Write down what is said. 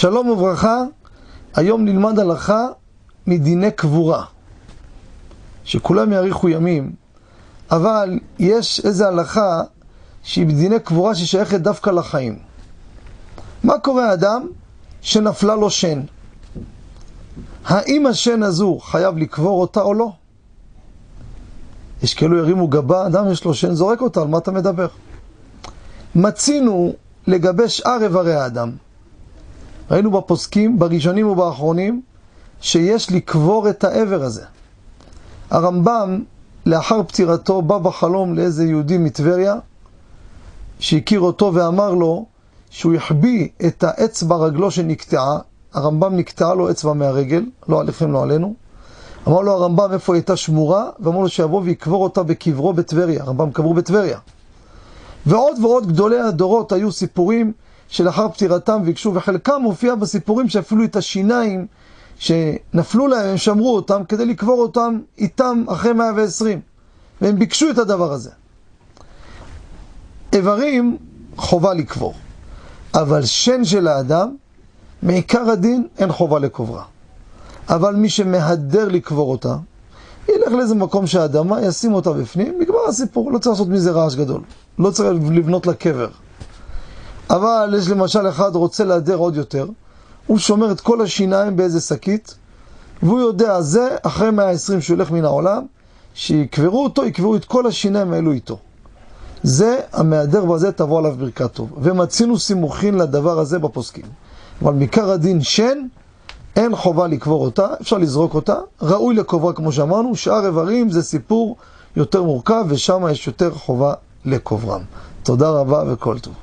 שלום וברכה, היום נלמד הלכה מדיני קבורה, שכולם יאריכו ימים, אבל יש איזו הלכה שהיא בדיני קבורה ששייכת דווקא לחיים. מה קורה אדם שנפלה לו שן? האם השן הזו חייב לקבור אותה או לא? יש כאלו ירימו גבה, אדם יש לו שן, זורק אותה, על מה אתה מדבר? מצינו לגבי שאר איברי האדם. ראינו בפוסקים, בראשונים ובאחרונים, שיש לקבור את העבר הזה. הרמב"ם, לאחר פטירתו, בא בחלום לאיזה יהודי מטבריה, שהכיר אותו ואמר לו שהוא יחביא את האצבע רגלו שנקטעה, הרמב"ם נקטעה לו אצבע מהרגל, לא עליכם, לא עלינו. אמר לו הרמב"ם איפה הייתה שמורה, ואמר לו שיבוא ויקבור אותה בקברו בטבריה, הרמב"ם קברו בטבריה. ועוד ועוד גדולי הדורות היו סיפורים שלאחר פטירתם ביקשו, וחלקם מופיע בסיפורים שאפילו את השיניים שנפלו להם, הם שמרו אותם כדי לקבור אותם איתם אחרי 120. והם ביקשו את הדבר הזה. איברים חובה לקבור, אבל שן של האדם, מעיקר הדין אין חובה לקוברה. אבל מי שמהדר לקבור אותה, ילך לאיזה מקום שהאדמה, ישים אותה בפנים, נגמר הסיפור, לא צריך לעשות מזה רעש גדול. לא צריך לבנות לה קבר. אבל יש למשל אחד רוצה להדר עוד יותר, הוא שומר את כל השיניים באיזה שקית, והוא יודע, זה אחרי 120 שהוא הולך מן העולם, שיקברו אותו, יקברו את כל השיניים האלו איתו. זה, המהדר בזה תבוא עליו ברכת טוב. ומצינו סימוכין לדבר הזה בפוסקים. אבל מעיקר הדין שן, אין חובה לקבור אותה, אפשר לזרוק אותה, ראוי לקוברה כמו שאמרנו, שאר איברים זה סיפור יותר מורכב ושם יש יותר חובה לקוברם. תודה רבה וכל טוב.